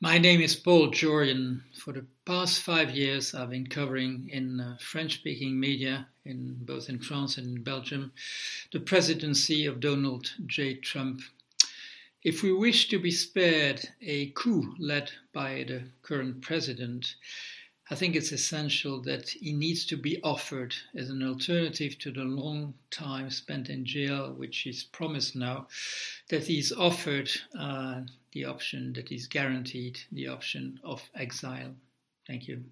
My name is Paul Jorion. For the past five years, I've been covering in uh, French-speaking media, in both in France and in Belgium, the presidency of Donald J. Trump. If we wish to be spared a coup led by the current president, I think it's essential that he needs to be offered as an alternative to the long time spent in jail, which is promised now, that he's offered uh, the option, that he's guaranteed the option of exile. Thank you.